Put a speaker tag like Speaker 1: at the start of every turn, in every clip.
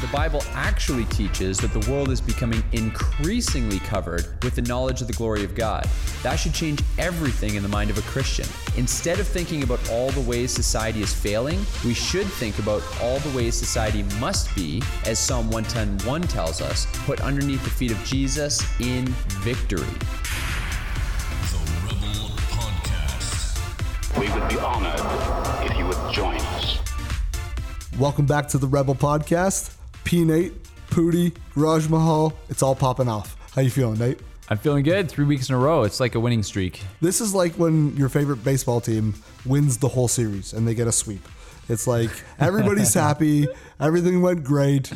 Speaker 1: The Bible actually teaches that the world is becoming increasingly covered with the knowledge of the glory of God. That should change everything in the mind of a Christian. Instead of thinking about all the ways society is failing, we should think about all the ways society must be, as Psalm 110:1 tells us, put underneath the feet of Jesus in victory.
Speaker 2: Welcome back to the Rebel Podcast. P Nate, Pooty, Raj Mahal, it's all popping off. How you feeling, Nate?
Speaker 1: I'm feeling good. Three weeks in a row. It's like a winning streak.
Speaker 2: This is like when your favorite baseball team wins the whole series and they get a sweep. It's like everybody's happy, everything went great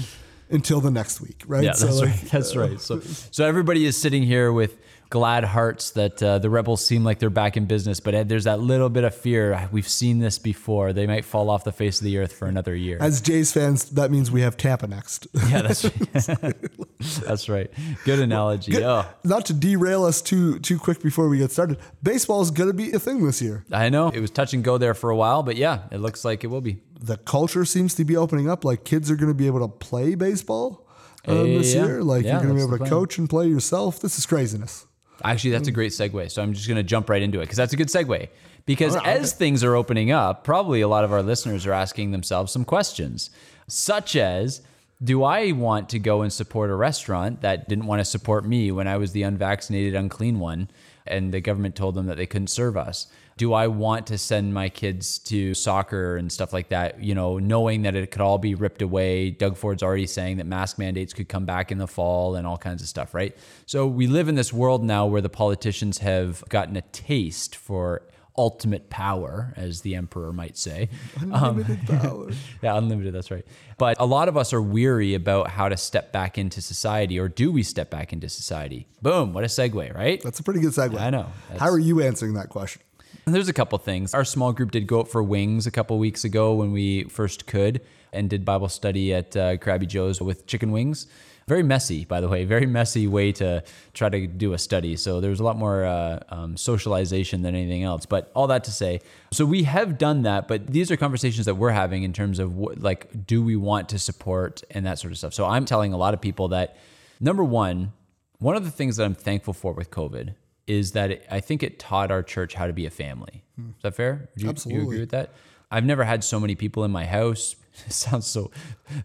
Speaker 2: until the next week, right?
Speaker 1: Yeah, that's
Speaker 2: like,
Speaker 1: right. That's uh, right. So, so everybody is sitting here with glad hearts that uh, the rebels seem like they're back in business, but there's that little bit of fear. We've seen this before. They might fall off the face of the earth for another year.
Speaker 2: As Jays fans, that means we have Tampa next.
Speaker 1: yeah, that's right. that's right. Good analogy.
Speaker 2: Good-
Speaker 1: Oh,
Speaker 2: Not to derail us too too quick before we get started. Baseball is going to be a thing this year.
Speaker 1: I know it was touch and go there for a while, but yeah, it looks like it will be.
Speaker 2: The culture seems to be opening up. Like kids are going to be able to play baseball um, this
Speaker 1: yeah.
Speaker 2: year. Like
Speaker 1: Yeah,
Speaker 2: you're going to be able to
Speaker 1: plan.
Speaker 2: coach and play yourself. This is craziness.
Speaker 1: Actually, that's a great segue. So I'm just going to jump right into it because that's a good segue. Because
Speaker 2: right,
Speaker 1: as things are opening up, probably a lot of our listeners are asking themselves some questions, such as Do I want to go and support a restaurant that didn't want to support me when I was the unvaccinated, unclean one, and the government told them that they couldn't serve us? Do I want to send my kids to soccer and stuff like that, you know, knowing that it could all be ripped away? Doug Ford's already saying that mask mandates could come back in the fall and all kinds of stuff, right? So we live in this world now where the politicians have gotten a taste for ultimate power, as the emperor might say.
Speaker 2: Unlimited um, power.
Speaker 1: Yeah, unlimited, that's right. But a lot of us are weary about how to step back into society, or do we step back into society? Boom, what a segue, right?
Speaker 2: That's a pretty good segue.
Speaker 1: I know.
Speaker 2: How are you answering that question?
Speaker 1: And there's a couple things. Our small group did go out for wings a couple weeks ago when we first could and did Bible study at uh, Crabby Joe's with chicken wings. Very messy, by the way, very messy way to try to do a study. So there was a lot more uh, um, socialization than anything else. But all that to say, so we have done that, but these are conversations that we're having in terms of what, like, do we want to support and that sort of stuff. So I'm telling a lot of people that number one, one of the things that I'm thankful for with COVID is that it, I think it taught our church how to be a family. Hmm. Is that fair? Do you, you agree with that? I've never had so many people in my house. It sounds so.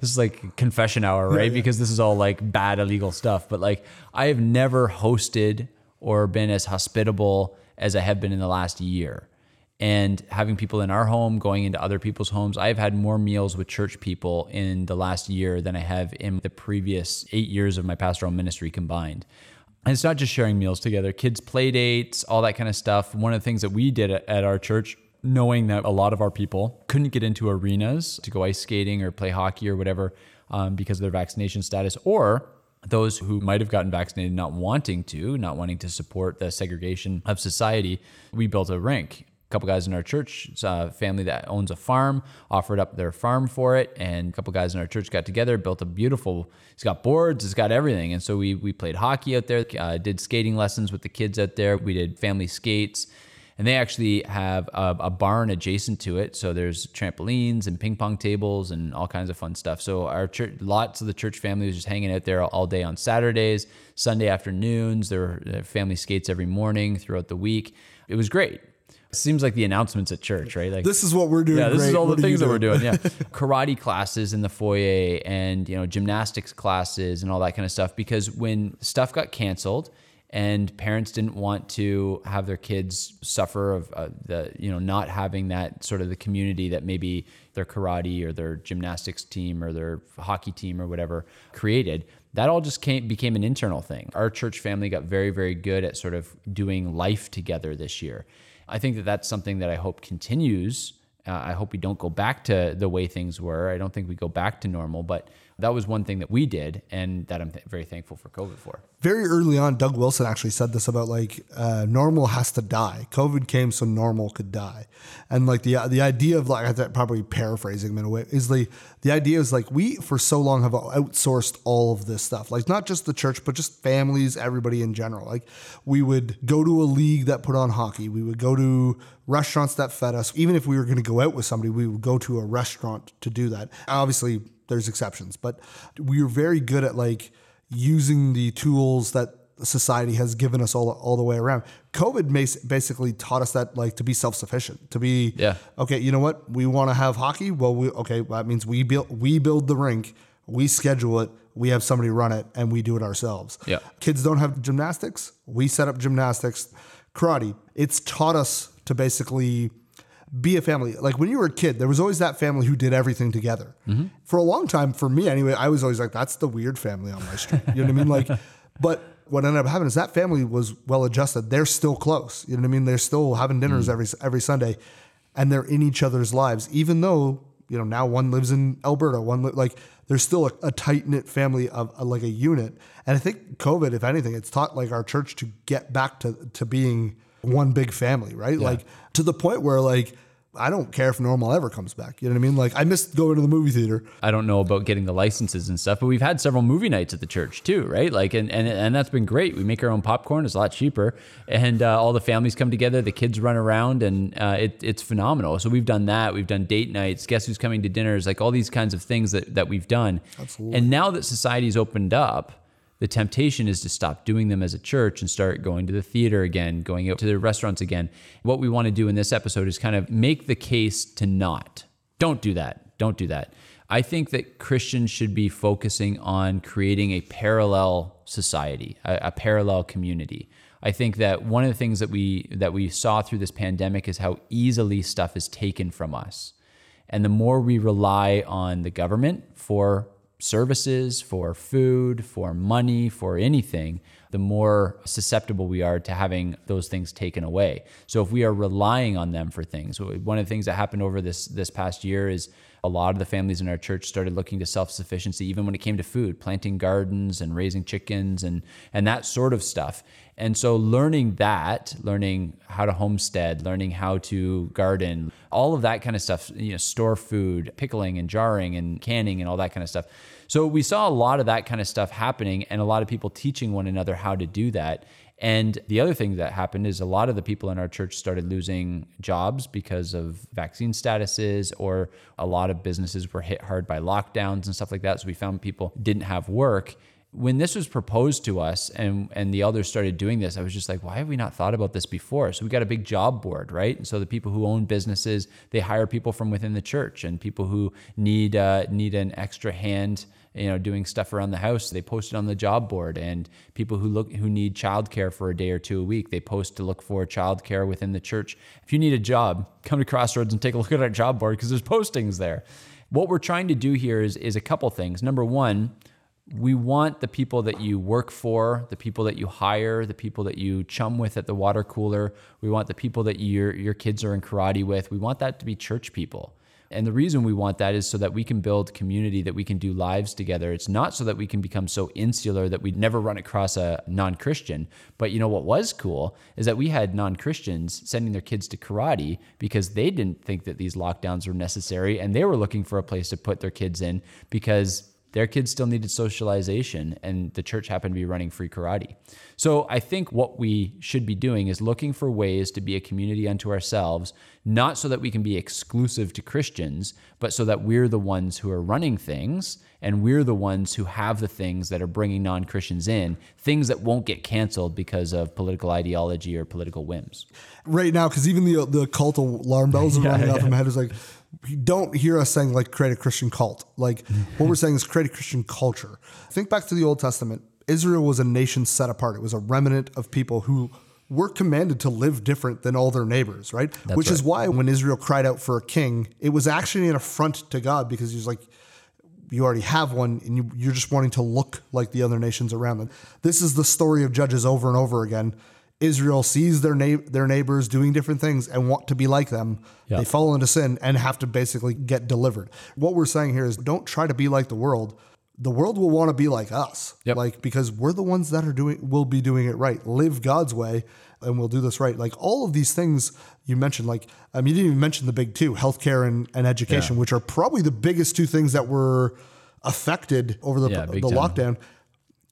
Speaker 1: This is like confession hour, right? Because this is all like bad illegal stuff. But like, I have never hosted or been as hospitable as I have been in the last year. And having people in our home, going into other people's homes, I've had more meals with church people in the last year than I have in the previous eight years of my pastoral ministry combined. And it's not just sharing meals together, kids' play dates, all that kind of stuff. One of the things that we did at, our church, knowing that a lot of our people couldn't get into arenas to go ice skating or play hockey or whatever um, because of their vaccination status, or those who might have gotten vaccinated not wanting to, not wanting to support the segregation of society, we built a rink. Couple guys in our church, a family that owns a farm, offered up their farm for it, and a couple guys in our church got together, built a beautiful. It's got boards, it's got everything, and so we we played hockey out there, uh, did skating lessons with the kids out there. We did family skates, and they actually have a, a barn adjacent to it. So there's trampolines and ping pong tables and all kinds of fun stuff. So our church, lots of the church family was just hanging out there all day on Saturdays, Sunday afternoons. There were uh, family skates every morning throughout the week. It was great. Seems like the announcements at church, right? Like
Speaker 2: This is what we're doing.
Speaker 1: yeah, this is all
Speaker 2: What
Speaker 1: the things that we're doing. Yeah, karate classes in the foyer, and you know, gymnastics classes, and all that kind of stuff. Because when stuff got canceled, and parents didn't want to have their kids suffer of uh, the you know not having that sort of the community that maybe their karate or their gymnastics team or their hockey team or whatever created that all just came became an internal thing our church family got very very good at sort of doing life together this year i think that that's something that i hope continues Uh, I hope we don't go back to the way things were. I don't think we go back to normal, but that was one thing that we did, and that I'm th- very thankful for COVID for.
Speaker 2: very early on, Doug Wilson actually said this about like uh, normal has to die. COVID came so normal could die, and like the the idea of like I'm probably paraphrasing him in a way is the the idea is like we for so long have outsourced all of this stuff, like not just the church but just families, everybody in general. Like we would go to a league that put on hockey, we would go to restaurants that fed us. Even if we were going to go out with somebody, we would go to a restaurant to do that. Obviously, there's exceptions, but we are very good at like using the tools that society has given us all all the way around. COVID basically taught us that like to be self sufficient, to be
Speaker 1: Yeah.
Speaker 2: Okay, you know what? We want to have hockey. Well, we okay. That means we build we build the rink, we schedule it, we have somebody run it, and we do it ourselves.
Speaker 1: Yeah.
Speaker 2: Kids don't have gymnastics. We set up gymnastics, karate. It's taught us to basically be a family. Like when you were a kid, there was always that family who did everything together. For a long time, for me anyway, I was always like, that's the weird family on my street. You know what I mean? Like, but what ended up happening is that family was well adjusted. They're still close. You know what I mean? They're still having dinners every every Sunday, and they're in each other's lives. Even though you know now one lives in Alberta, one li- like there's still a, a tight knit family of uh, like a unit. And I think COVID, if anything, it's taught like our church to get back to to being one big family, right? Like to the point where like I don't care if normal ever comes back. You know what I mean? Like I missed going to the movie theater.
Speaker 1: I don't know about getting the licenses and stuff, but we've had several movie nights at the church too, right? Like, and and, and that's been great. We make our own popcorn; it's a lot cheaper, and uh, all the families come together. The kids run around, and uh, it, it's phenomenal. So we've done that. We've done date nights. Guess who's coming to dinners? Like all these kinds of things that that we've done. Absolutely. And now that society's opened up. The temptation is to stop doing them as a church and start going to the theater again, going out to the restaurants again. What we want to do in this episode is kind of make the case to not. Don't do that. Don't do that. I think that Christians should be focusing on creating a parallel society, a, a parallel community. I think that one of the things that we that we saw through this pandemic is how easily stuff is taken from us. And the more we rely on the government for services, for food, for money, for anything, the more susceptible we are to having those things taken away. So if we are relying on them for things, one of the things that happened over this this past year is a lot of the families in our church started looking to self-sufficiency even when it came to food, planting gardens and raising chickens and and that sort of stuff. And so learning that, learning how to homestead, learning how to garden, all of that kind of stuff, you know, store food, pickling and jarring and canning and all that kind of stuff. So we saw a lot of that kind of stuff happening and a lot of people teaching one another how to do that. And the other thing that happened is a lot of the people in our church started losing jobs because of vaccine statuses, or a lot of businesses were hit hard by lockdowns and stuff like that. So we found people didn't have work. When this was proposed to us and, and the elders started doing this, I was just like, why have we not thought about this before? So we got a big job board, right? And so the people who own businesses, they hire people from within the church and people who need uh, need an extra hand you know doing stuff around the house they post it on the job board and people who look who need childcare for a day or two a week they post to look for childcare within the church if you need a job come to crossroads and take a look at our job board because there's postings there what we're trying to do here is is a couple things number one we want the people that you work for, the people that you hire, the people that you chum with at the water cooler. We want the people that your your kids are in karate with. We want that to be church people. And the reason we want that is so that we can build community, that we can do lives together. It's not so that we can become so insular that we'd never run across a non Christian. But you know what was cool is that we had non Christians sending their kids to karate because they didn't think that these lockdowns were necessary and they were looking for a place to put their kids in because their kids still needed socialization and the church happened to be running free karate. So I think what we should be doing is looking for ways to be a community unto ourselves, not so that we can be exclusive to Christians, but so that we're the ones who are running things and we're the ones who have the things that are bringing non-Christians in, things that won't get canceled because of political ideology or political whims.
Speaker 2: right now because even the uh, the cult alarm bells are running off in my head. Is like, don't hear us saying like create a Christian cult. Like what we're saying is create a Christian culture. Think back to the Old Testament. Israel was a nation set apart. It was a remnant of people who were commanded to live different than all their neighbors, right? Which is why when Israel cried out for a king, it was actually an affront to God because he was like, you already have one and you, you're just wanting to look like the other nations around them. This is the story of Judges over and over again. Israel sees their na- their neighbors doing different things and want to be like them.
Speaker 1: Yeah.
Speaker 2: They fall into sin and have to basically get delivered. What we're saying here is don't try to be like the world. The world will want to be like us.
Speaker 1: Yep.
Speaker 2: Like because we're the ones that are doing will be doing it right. Live God's way and we'll do this right. Like all of these things you mentioned, like I mean, you didn't even mention the big two, healthcare and, and education,
Speaker 1: Yeah.
Speaker 2: which are probably the biggest two things that were affected over the,
Speaker 1: Yeah,
Speaker 2: the
Speaker 1: time.
Speaker 2: lockdown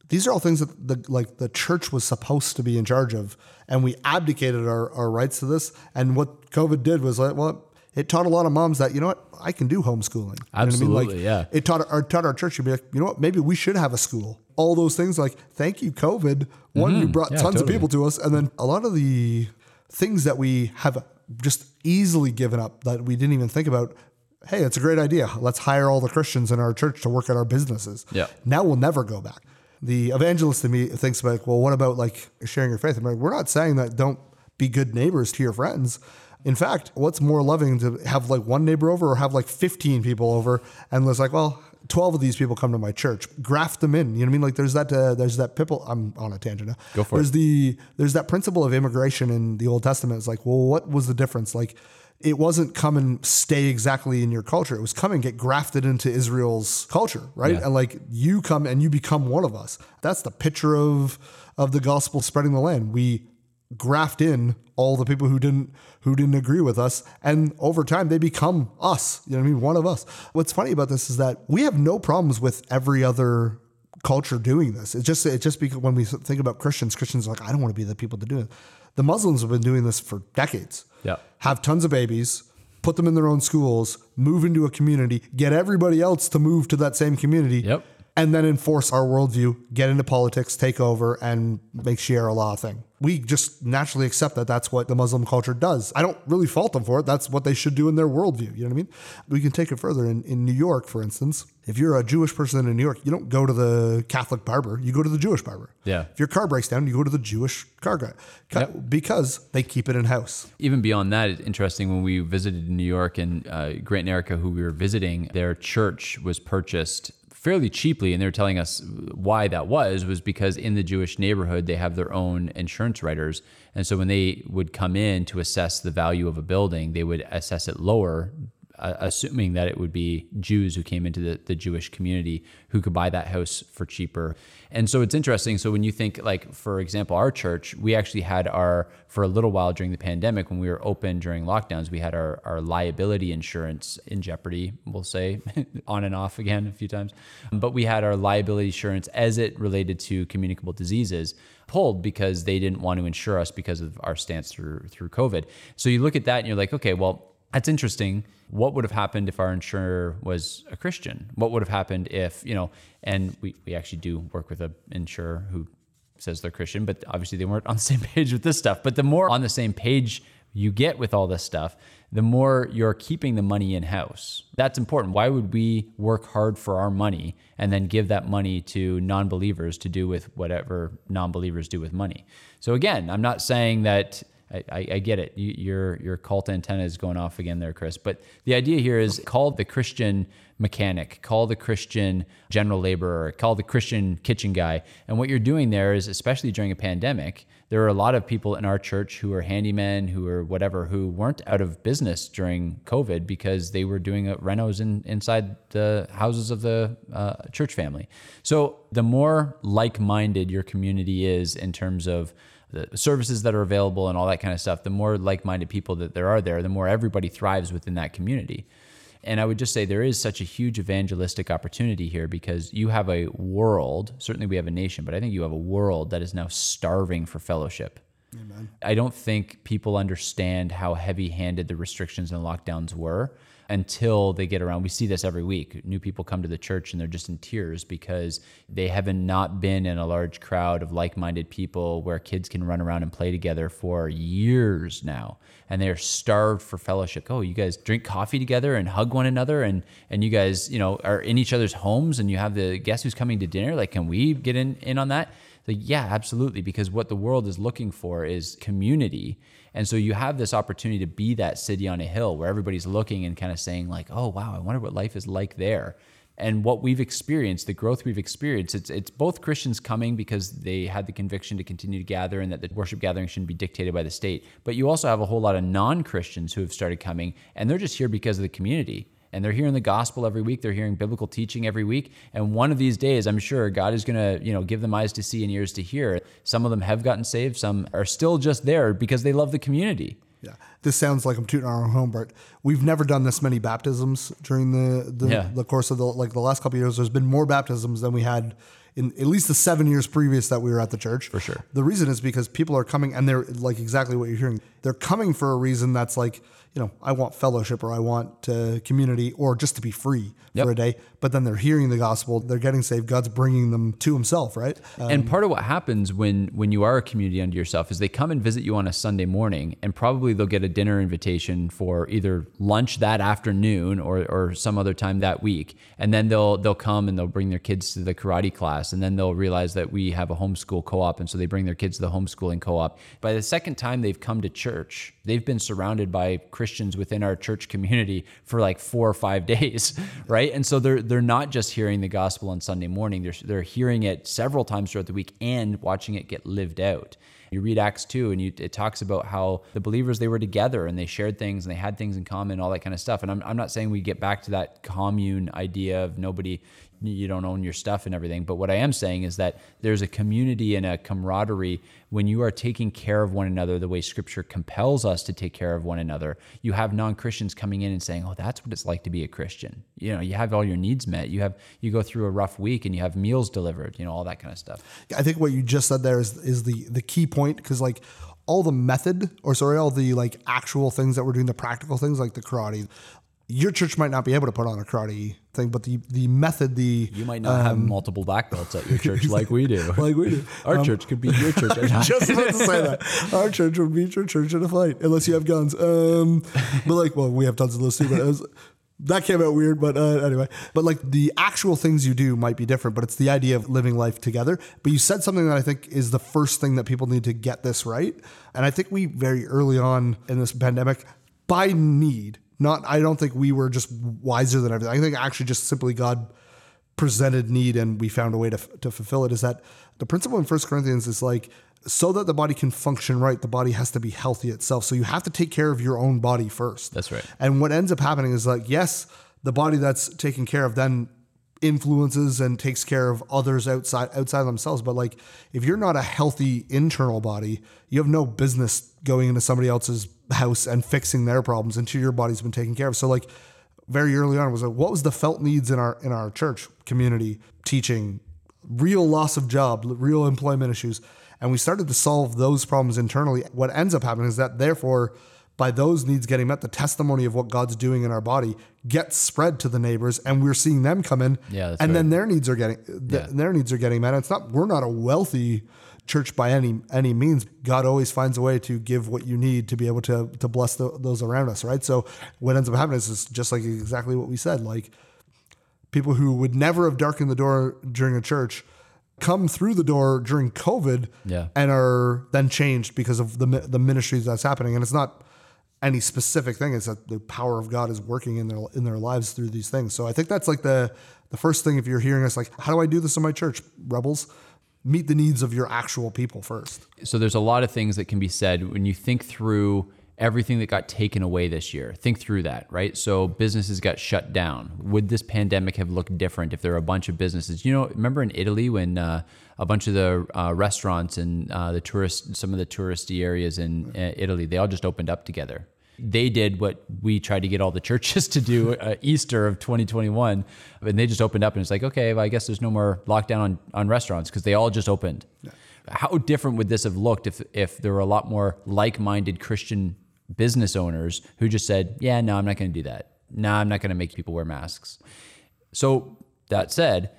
Speaker 2: these are all things that the like the church was supposed to be in charge of and we abdicated our, our rights to this and what covid did was like well it taught a lot of moms that you know what i can do homeschooling You know I mean?
Speaker 1: Absolutely,
Speaker 2: Like,
Speaker 1: yeah.
Speaker 2: it taught our taught our church to be like you know what maybe we should have a school all those things like thank you covid one you brought
Speaker 1: Mm-hmm. Yeah,
Speaker 2: tons of people to us and then a lot of the things that we have just easily given up that we didn't even think about hey it's a great idea let's hire all the christians in our church to work at our businesses
Speaker 1: Yeah.
Speaker 2: now we'll never go back. The evangelist in me thinks about, well, what about like sharing your faith? I'm like, we're not saying that don't be good neighbors to your friends. In fact, what's more loving to have like one neighbor over or have like 15 people over and it's like, well, 12 of these people come to my church, graft them in. You know what I mean? Like there's that, uh, there's that people, I'm on a tangent now.
Speaker 1: Go for
Speaker 2: there's
Speaker 1: it.
Speaker 2: the, there's that principle of immigration in the Old Testament. It's like, well, what was the difference? Like, it wasn't come and stay exactly in your culture. It was come and get grafted into Israel's culture, right?
Speaker 1: Yeah.
Speaker 2: And like you come and you become one of us. That's the picture of of the gospel spreading the land. We graft in all the people who didn't who didn't agree with us and over time they become us you know what i mean one of us what's funny about this is that we have no problems with every other culture doing this it's just it's just because when we think about christians christians are like i don't want to be the people to do it the muslims have been doing this for decades
Speaker 1: Yeah.
Speaker 2: have tons of babies put them in their own schools move into a community get everybody else to move to that same community
Speaker 1: Yep.
Speaker 2: And then enforce our worldview, get into politics, take over, and make Sharia law a thing. We just naturally accept that that's what the Muslim culture does. I don't really fault them for it. That's what they should do in their worldview. You know what I mean? We can take it further. In, in New York, for instance, if you're a Jewish person in New York, you don't go to the Catholic barber, you go to the Jewish barber.
Speaker 1: Yeah.
Speaker 2: If your car breaks down, you go to the Jewish car guy
Speaker 1: Yep.
Speaker 2: because they keep it in house.
Speaker 1: even beyond that, it's interesting when we visited New York and uh, Grant and Erica, who we were visiting, their church was purchased fairly cheaply, and they were telling us why that was was because in the Jewish neighborhood they have their own insurance writers, and so when they would come in to assess the value of a building, they would assess it lower. Assuming that it would be Jews who came into the, the Jewish community who could buy that house for cheaper. And so it's interesting. So when you think, like, for example, our church, we actually had our, for a little while during the pandemic, when we were open during lockdowns, we had our, our liability insurance in jeopardy, we'll say, on and off again a few times. But we had our liability insurance as it related to communicable diseases pulled because they didn't want to insure us because of our stance through through COVID. So you look at that and you're like, okay, well, that's interesting. What would have happened if our insurer was a Christian? What would have happened if, you know, and we, we actually do work with an insurer who says they're Christian, but obviously they weren't on the same page with this stuff. But the more on the same page you get with all this stuff, the more you're keeping the money in house. That's important. Why would we work hard for our money and then give that money to non believers to do with whatever non believers do with money? So, again, I'm not saying that I, I, get it. You, your your cult antenna is going off again there, Chris. But the idea here is call the Christian mechanic, call the Christian general laborer, call the Christian kitchen guy. And what you're doing there is, especially during a pandemic, there are a lot of people in our church who are handymen, who are whatever, who weren't out of business during COVID because they were doing uh, renos in, inside the houses of the uh, church family. So the more like-minded your community is in terms of the services that are available and all that kind of stuff, the more like-minded people that there are there, the more everybody thrives within that community. And I would just say there is such a huge evangelistic opportunity here because you have a world, certainly we have a nation, but I think you have a world that is now starving for fellowship. I don't think people understand how heavy handed the restrictions and lockdowns were until they get around. We see this every week. New people come to the church and they're just in tears because they haven't not been in a large crowd of like minded people where kids can run around and play together for years now. And they're starved for fellowship. Oh, you guys drink coffee together and hug one another and and you guys, you know, are in each other's homes and you have the guest who's coming to dinner. Like, can we get in, in on that? Like, yeah, absolutely. Because what the world is looking for is community. And so you have this opportunity to be that city on a hill where everybody's looking and kind of saying, like, oh, wow, I wonder what life is like there. And what we've experienced, the growth we've experienced, it's it's both Christians coming because they had the conviction to continue to gather and that the worship gathering shouldn't be dictated by the state. But you also have a whole lot of non-Christians who have started coming and they're just here because of the community and they're hearing the gospel every week. They're hearing biblical teaching every week. And one of these days i'm sure god is going to you know give them eyes to see and ears to hear. Some of them have gotten saved. Some are still just there because they love the community.
Speaker 2: Yeah, this sounds like I'm tooting our own home, but we've never done this many baptisms during the the,
Speaker 1: Yeah.
Speaker 2: the course of the like the last couple of years. There's been more baptisms than we had in at least the seven years previous that we were at the church. For
Speaker 1: sure.
Speaker 2: The reason is because people are coming and they're like exactly what you're hearing. They're coming for a reason that's like you know I want fellowship or I want uh, community or just to be free
Speaker 1: Yep.
Speaker 2: for a day. But then they're hearing the gospel. They're getting saved. God's bringing them to Himself. Right. Uh,
Speaker 1: and part of what happens when when you are a community unto yourself is they come and visit you on a Sunday morning, and probably they'll get a dinner invitation for either lunch that afternoon or or some other time that week, and then they'll they'll come and they'll bring their kids to the karate class, and then they'll realize that we have a homeschool co-op, and so they bring their kids to the homeschooling co-op. By the second time they've come to church, they've been surrounded by Christians within our church community for like four or five days, right? And so they're they're not just hearing the gospel on Sunday morning; they're they're hearing it several times throughout the week and watching it get lived out. You read Acts two, and you, it talks about how the believers they were together and they shared things and they had things in common, all that kind of stuff. And I'm I'm not saying we get back to that commune idea of nobody you don't own your stuff and everything. But what I am saying is that there's a community and a camaraderie when you are taking care of one another the way scripture compels us to take care of one another. You have non-Christians coming in and saying, "Oh, that's what it's like to be a Christian." You know, you have all your needs met. You have you go through a rough week and you have meals delivered, you know, all that kind of stuff.
Speaker 2: I think what you just said there is is the the key point because like all the method or sorry all the like actual things that we're doing the practical things like the karate your church might not be able to put on a karate thing but the the method the
Speaker 1: You might not have multiple black belts at your church like we do.
Speaker 2: Um, like we do
Speaker 1: Our
Speaker 2: Um,
Speaker 1: church could be your church.
Speaker 2: just about to say that our church would beat your church in a fight unless you have guns um but like well we have tons of those too but was that came out weird, but uh, anyway. But like the actual things you do might be different, but it's the idea of living life together. But you said something that I think is the first thing that people need to get this right. And I think we very early on in this pandemic, by need, not, I don't think we were just wiser than everything. I think actually just simply God presented need and we found a way to, to fulfill it is that the principle in First Corinthians is like, so that the body can function right, the body has to be healthy itself. So you have to take care of your own body first.
Speaker 1: That's right.
Speaker 2: And what ends up happening is like, yes, the body that's taken care of then influences and takes care of others outside outside of themselves. But like if you're not a healthy internal body, you have no business going into somebody else's house and fixing their problems until your body's been taken care of. So like very early on was like what was the felt needs in our in our church community, teaching, real loss of job, real employment issues. And we started to solve those problems internally. What ends up happening is that therefore by those needs getting met, the testimony of what God's doing in our body gets spread to the neighbors, and we're seeing them come in,
Speaker 1: Yeah,
Speaker 2: and then their needs are getting th-
Speaker 1: Yeah.
Speaker 2: their needs are getting met. It's not we're not a wealthy church by any any means. God always finds a way to give what you need to be able to to bless the, those around us, right? So what ends up happening is just like exactly what we said, like people who would never have darkened the door during a church come through the door during COVID
Speaker 1: Yeah.
Speaker 2: and are then changed because of the the ministries that's happening. And it's not any specific thing; it's that the power of God is working in their in their lives through these things. So I think that's like the the first thing. If you're hearing us, like, how do I do this in my church, rebels? Meet the needs of your actual people first.
Speaker 1: so there's a lot of things that can be said when you think through everything that got taken away this year. Think through that, right? So businesses got shut down. Would this pandemic have looked different if there were a bunch of businesses? You know, remember in Italy when uh, a bunch of the uh, restaurants and uh, the tourist, some of the touristy areas in uh, Italy, they all just opened up together. They did what we tried to get all the churches to do uh, Easter of 2021, and they just opened up and it's like, okay, well, I guess there's no more lockdown on, on restaurants because they all just opened. How different would this have looked if if there were a lot more like-minded Christian business owners who just said, "Yeah, no, I'm not going to do that. No, I'm not going to make people wear masks." So that said,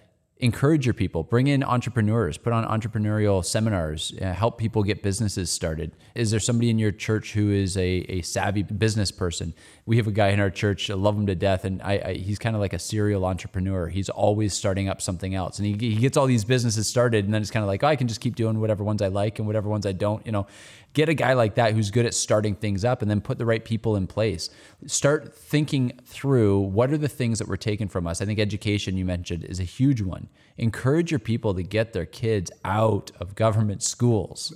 Speaker 1: encourage your people, bring in entrepreneurs, put on entrepreneurial seminars, uh, help people get businesses started. Is there somebody in your church who is a, a savvy business person? we have a guy in our church, I love him to death, and I, I he's kind of like a serial entrepreneur. He's always starting up something else, and he, he gets all these businesses started, and then it's kind of like, oh, I can just keep doing whatever ones I like and whatever ones I don't. You know, get a guy like that who's good at starting things up, and then put the right people in place. Start thinking through what are the things that were taken from us. I think education you mentioned is a huge one. Encourage your people to get their kids out of government schools.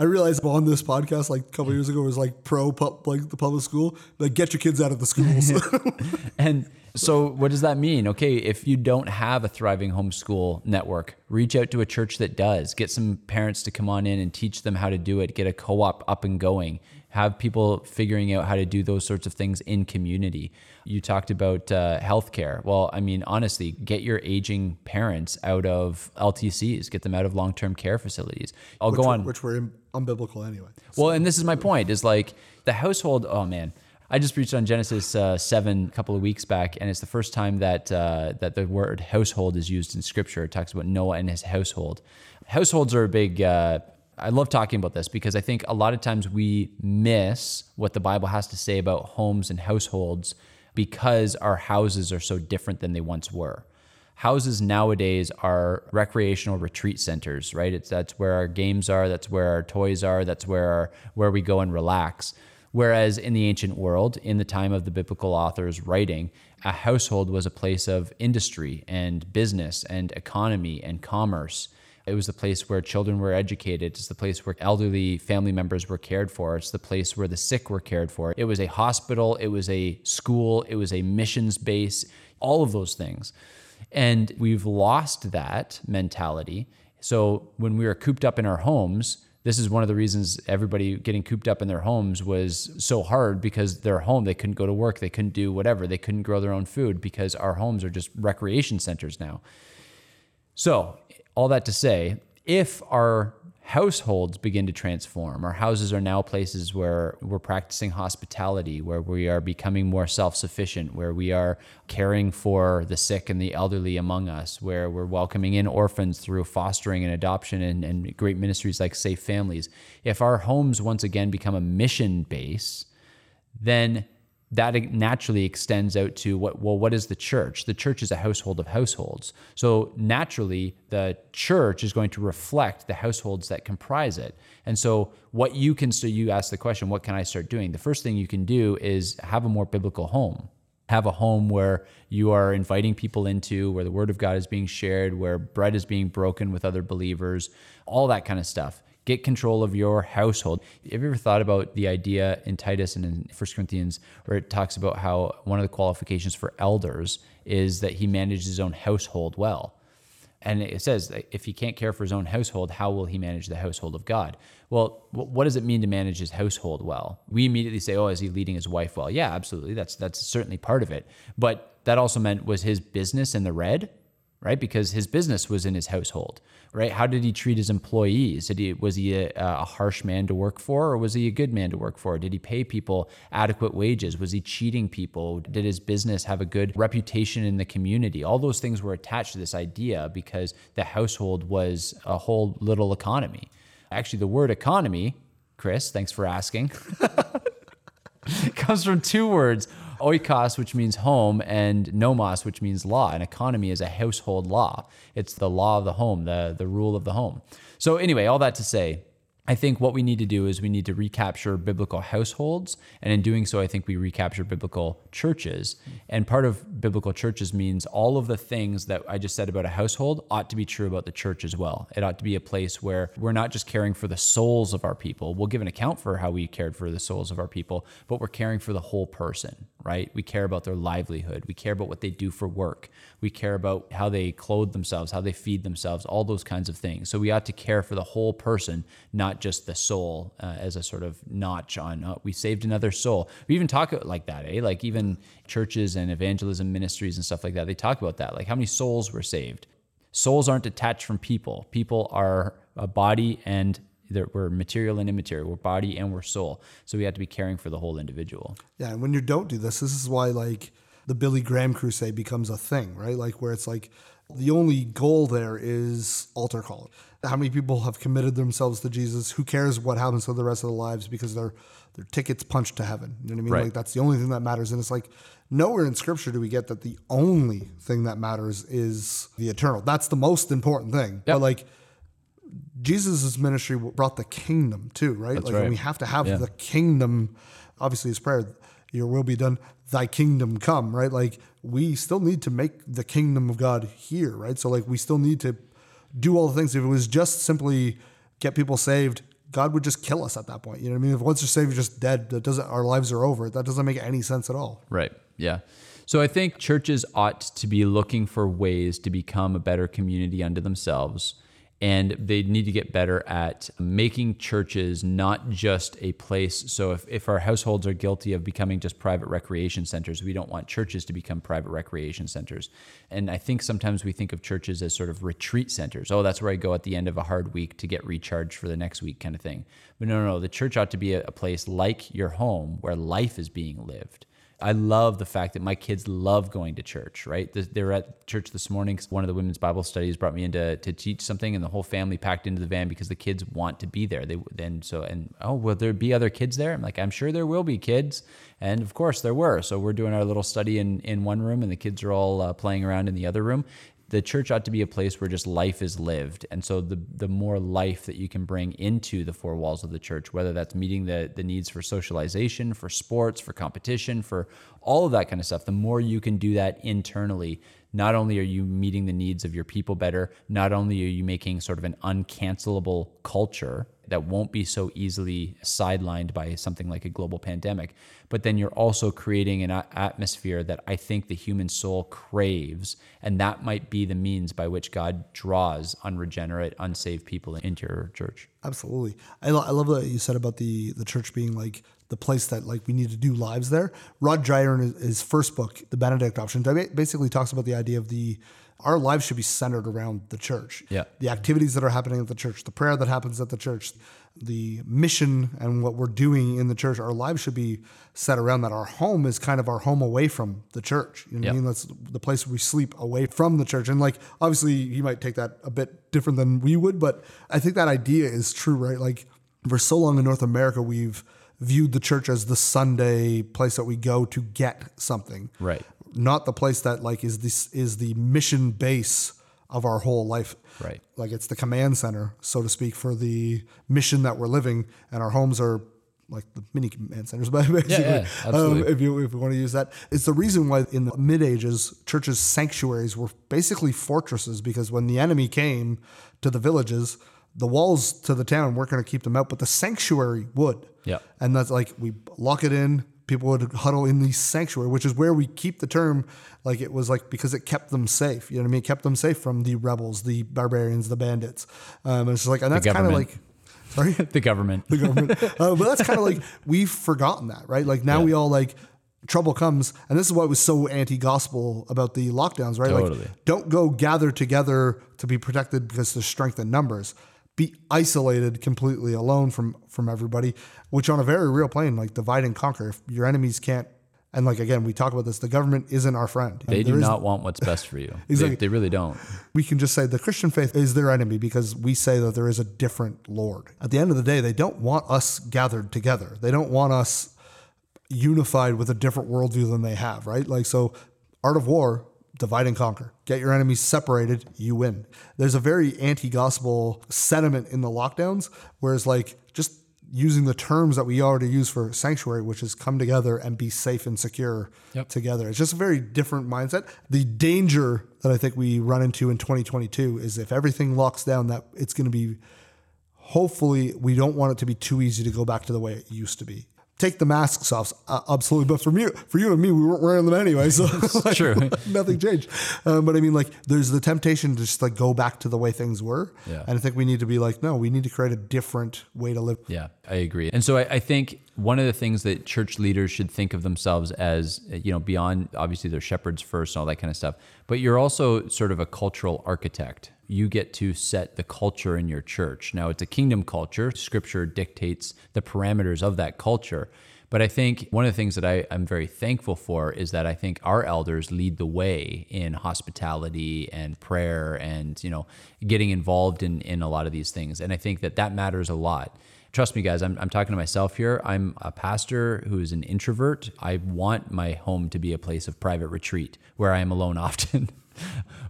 Speaker 3: I realized on this podcast like a couple years ago it was like pro pub, like the public school, like get your kids out of the schools.
Speaker 1: And so, what does that mean? Okay, if you don't have a thriving homeschool network, reach out to a church that does. Get some parents to come on in and teach them how to do it. Get a co op up and going. Have people figuring out how to do those sorts of things in community. You talked about uh, healthcare. Well, I mean, honestly, get your aging parents out of LTCs, get them out of long term care facilities. I'll
Speaker 3: which,
Speaker 1: go on.
Speaker 3: which were in, unbiblical anyway.
Speaker 1: Well, and this is my point: is like the household. Oh man, I just preached on Genesis uh, seven a couple of weeks back, and it's the first time that uh, that the word household is used in Scripture. It talks about Noah and his household. Households are a big. Uh, I love talking about this because I think a lot of times we miss what the Bible has to say about homes and households because our houses are so different than they once were houses nowadays are recreational retreat centers, right? It's that's where our games are, that's where our toys are, that's where our, where we go and relax. Whereas in the ancient world, in the time of the biblical authors writing, a household was a place of industry and business and economy and commerce. It was the place where children were educated. It's the place where elderly family members were cared for. It's the place where the sick were cared for. It was a hospital. It was a school. It was a missions base. All of those things. And we've lost that mentality. So when we were cooped up in our homes, this is one of the reasons everybody getting cooped up in their homes was so hard because their home, they couldn't go to work, they couldn't do whatever, they couldn't grow their own food because our homes are just recreation centers now. So, all that to say, if our households begin to transform, our houses are now places where we're practicing hospitality, where we are becoming more self sufficient, where we are caring for the sick and the elderly among us, where we're welcoming in orphans through fostering and adoption and, and great ministries like Safe Families. If our homes once again become a mission base, then that naturally extends out to what well what is the church? The church is a household of households. So naturally the church is going to reflect the households that comprise it. And so what you can so you ask the question what can i start doing? The first thing you can do is have a more biblical home. Have a home where you are inviting people into where the word of god is being shared where bread is being broken with other believers all that kind of stuff get control of your household. Have you ever thought about the idea in Titus and in 1 Corinthians where it talks about how one of the qualifications for elders is that he manages his own household well? And it says if he can't care for his own household, how will he manage the household of God? Well, what does it mean to manage his household well? We immediately say, "Oh, is he leading his wife well?" Yeah, absolutely. That's that's certainly part of it. But that also meant was his business in the red? Right? Because his business was in his household, right? How did he treat his employees? Did he was he a, a, harsh man to work for, or was he a good man to work for? Did he pay people adequate wages? Was he cheating people? Did his business have a good reputation in the community? All those things were attached to this idea because the household was a whole little economy. Actually, the word economy, Chris, thanks for asking, comes from two words oikos, which means home, and nomos, which means law. An economy is a household law. It's the law of the home, the, the rule of the home. So, anyway, all that to say, I think what we need to do is we need to recapture biblical households. And in doing so, I think we recapture biblical churches. And part of biblical churches means all of the things that I just said about a household ought to be true about the church as well. It ought to be a place where we're not just caring for the souls of our people. We'll give an account for how we cared for the souls of our people, but we're caring for the whole person, right? We care about their livelihood. We care about what they do for work. We care about how they clothe themselves, how they feed themselves, all those kinds of things. So we ought to care for the whole person, not just the soul uh, as a sort of notch on uh, we saved another soul. We even talk like that, eh? Like even churches and evangelism ministries and stuff like that. They talk about that, like how many souls were saved. Souls aren't detached from people. People are a body and we're material and immaterial. We're body and we're soul. So we have to be caring for the whole individual.
Speaker 3: Yeah, and when you don't do this, this is why like
Speaker 2: the Billy Graham crusade becomes a thing, right? Like where it's like the only goal there is altar call. How many people have committed themselves to Jesus? Who cares what happens to the rest of their lives because their their tickets punched to heaven? You know what I mean?
Speaker 1: Right.
Speaker 2: Like that's the only thing that matters. And it's like nowhere in Scripture do we get that the only thing that matters is the eternal. That's the most important thing.
Speaker 1: Yep.
Speaker 2: But like Jesus' ministry brought the kingdom too, right? like
Speaker 1: right.
Speaker 2: we have to have
Speaker 1: Yeah.
Speaker 2: the kingdom. Obviously, his prayer, "Your will be done, Thy kingdom come." Right? Like we still need to make the kingdom of God here, right? So like we still need to do all the things. If it was just simply get people saved, God would just kill us at that point. You know what I mean? If once you're saved, you're just dead. That doesn't. Our lives are over. That doesn't make any sense at all.
Speaker 1: Right. Yeah. So I think churches ought to be looking for ways to become a better community unto themselves. And they need to get better at making churches not just a place. So, if, if our households are guilty of becoming just private recreation centers, we don't want churches to become private recreation centers. And I think sometimes we think of churches as sort of retreat centers. Oh, that's where I go at the end of a hard week to get recharged for the next week, kind of thing. But no, no, no. The church ought to be a, a place like your home where life is being lived. I love the fact that my kids love going to church, right? They were at church this morning because One of the women's Bible studies brought me in to, to teach something, and the whole family packed into the van because the kids want to be there. They then so and oh, will there be other kids there? I'm like, I'm sure there will be kids, and of course there were. So we're doing our little study in in one room, and the kids are all uh, playing around in the other room the church ought to be a place where just life is lived. And so the the more life that you can bring into the four walls of the church whether that's meeting the the needs for socialization for sports for competition for all of that kind of stuff the more you can do that internally not only are you meeting the needs of your people better not only are you making sort of an uncancelable culture that won't be so easily sidelined by something like a global pandemic. But then you're also creating an atmosphere that I think the human soul craves. And that might be the means by which God draws unregenerate, unsaved people into your church.
Speaker 2: Absolutely. I, lo- I love what you said about the the church being like the place that like we need to do lives there. Rod Dreher in his, first book, The Benedict Option, basically talks about the idea of the our lives should be centered around the church.
Speaker 1: Yeah.
Speaker 2: The activities that are happening at the church, the prayer that happens at the church, the mission and what we're doing in the church, our lives should be set around that. Our home is kind of our home away from the church. You know what
Speaker 1: Yeah.
Speaker 2: I mean? That's the place we sleep away from the church. And like obviously you might take that a bit different than we would, but I think that idea is true, right? Like for so long in North America, we've viewed the church as the Sunday place that we go to get something.
Speaker 1: Right.
Speaker 2: Not the place that like is this is the mission base of our whole life.
Speaker 1: Right.
Speaker 2: Like it's the command center, so to speak, for the mission that we're living, and our homes are like the mini command centers, but basically,
Speaker 1: yeah, absolutely.
Speaker 2: um, if you if you want to use that, it's the reason why in the mid ages churches sanctuaries were basically fortresses because when the enemy came to the villages, the walls to the town weren't going to keep them out, but the sanctuary would.
Speaker 1: Yeah.
Speaker 2: and that's like we lock it in. People would huddle in the sanctuary, which is where we keep the term like it was like because it kept them safe. You know what I mean? It kept them safe from the rebels, the barbarians, the bandits. Um, and it's just like, and that's kind of like, sorry,
Speaker 1: The government.
Speaker 2: the government. Uh, but that's kind of like we've forgotten that, right? Like now we all like trouble comes, and this is why what was so anti-gospel about the lockdowns, right?
Speaker 1: Totally.
Speaker 2: Like don't go gather together to be protected because there's strength in numbers. Be isolated completely alone from from everybody, which on a very real plane, like divide and conquer. If your enemies can't, and like again, we talk about this, the government isn't our friend.
Speaker 1: They do not want what's best for you.
Speaker 2: Exactly.
Speaker 1: They, they really don't.
Speaker 2: we can just say the Christian faith is their enemy because we say that there is a different Lord. At the end of the day, they don't want us gathered together. They don't want us unified with a different worldview than they have, right? Like, so art of war, divide and conquer. Get your enemies separated, you win. There's a very anti gospel sentiment in the lockdowns, whereas, like, just using the terms that we already use for sanctuary, which is come together and be safe and secure together. It's just a very different mindset. The danger that I think we run into in 2022 is if everything locks down, that it's going to be hopefully we don't want it to be too easy to go back to the way it used to be. Take the masks off, uh, absolutely. But for me, for you and me, we weren't wearing them anyway, so like,
Speaker 1: true.
Speaker 2: nothing changed. Um, but I mean, like, there's the temptation to just like go back to the way things were,
Speaker 1: Yeah.
Speaker 2: and I think we need to be like, no, we need to create a different way to live.
Speaker 1: Yeah, I agree. And so I, I think one of the things that church leaders should think of themselves as, you know, beyond obviously they're shepherds first and all that kind of stuff, but you're also sort of a cultural architect. You get to set the culture in your church. Now, it's a kingdom culture. Scripture dictates the parameters of that culture. But I think one of the things that I, I'm very thankful for is that I think our elders lead the way in hospitality and prayer and, you know, getting involved in, in a lot of these things. And I think that that matters a lot. Trust me, guys, I'm, I'm talking to myself here. I'm a pastor who's an introvert. I want my home to be a place of private retreat where I am alone often.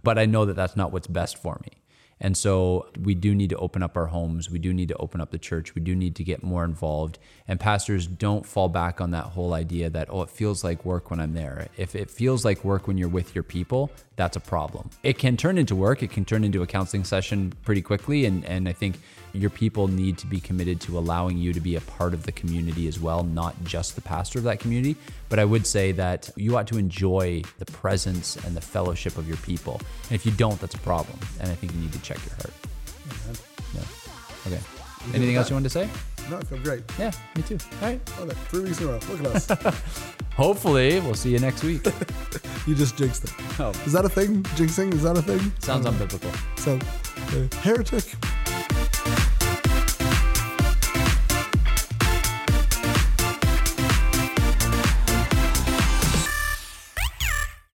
Speaker 1: But I know that that's not what's best for me. And so we do need to open up our homes. We do need to open up the church. We do need to get more involved. And pastors don't fall back on that whole idea that, oh, it feels like work when I'm there. If it feels like work when you're with your people, that's a problem. It can turn into work, it can turn into a counseling session pretty quickly. And, and I think your people need to be committed to allowing you to be a part of the community as well, not just the pastor of that community. But I would say that you ought to enjoy the presence and the fellowship of your people. And if you don't, that's a problem. And I think you need to check your heart. Yeah. Okay. Anything else you wanted to say?
Speaker 3: No, I feel great.
Speaker 1: Yeah, me too. All right.
Speaker 3: It. Three weeks in a row. Look at us.
Speaker 1: Hopefully, we'll see you next week.
Speaker 3: you just jinxed it.
Speaker 1: Oh.
Speaker 3: Is that a thing? Jinxing? Is that a thing?
Speaker 1: Sounds unbiblical.
Speaker 3: So, uh, heretic.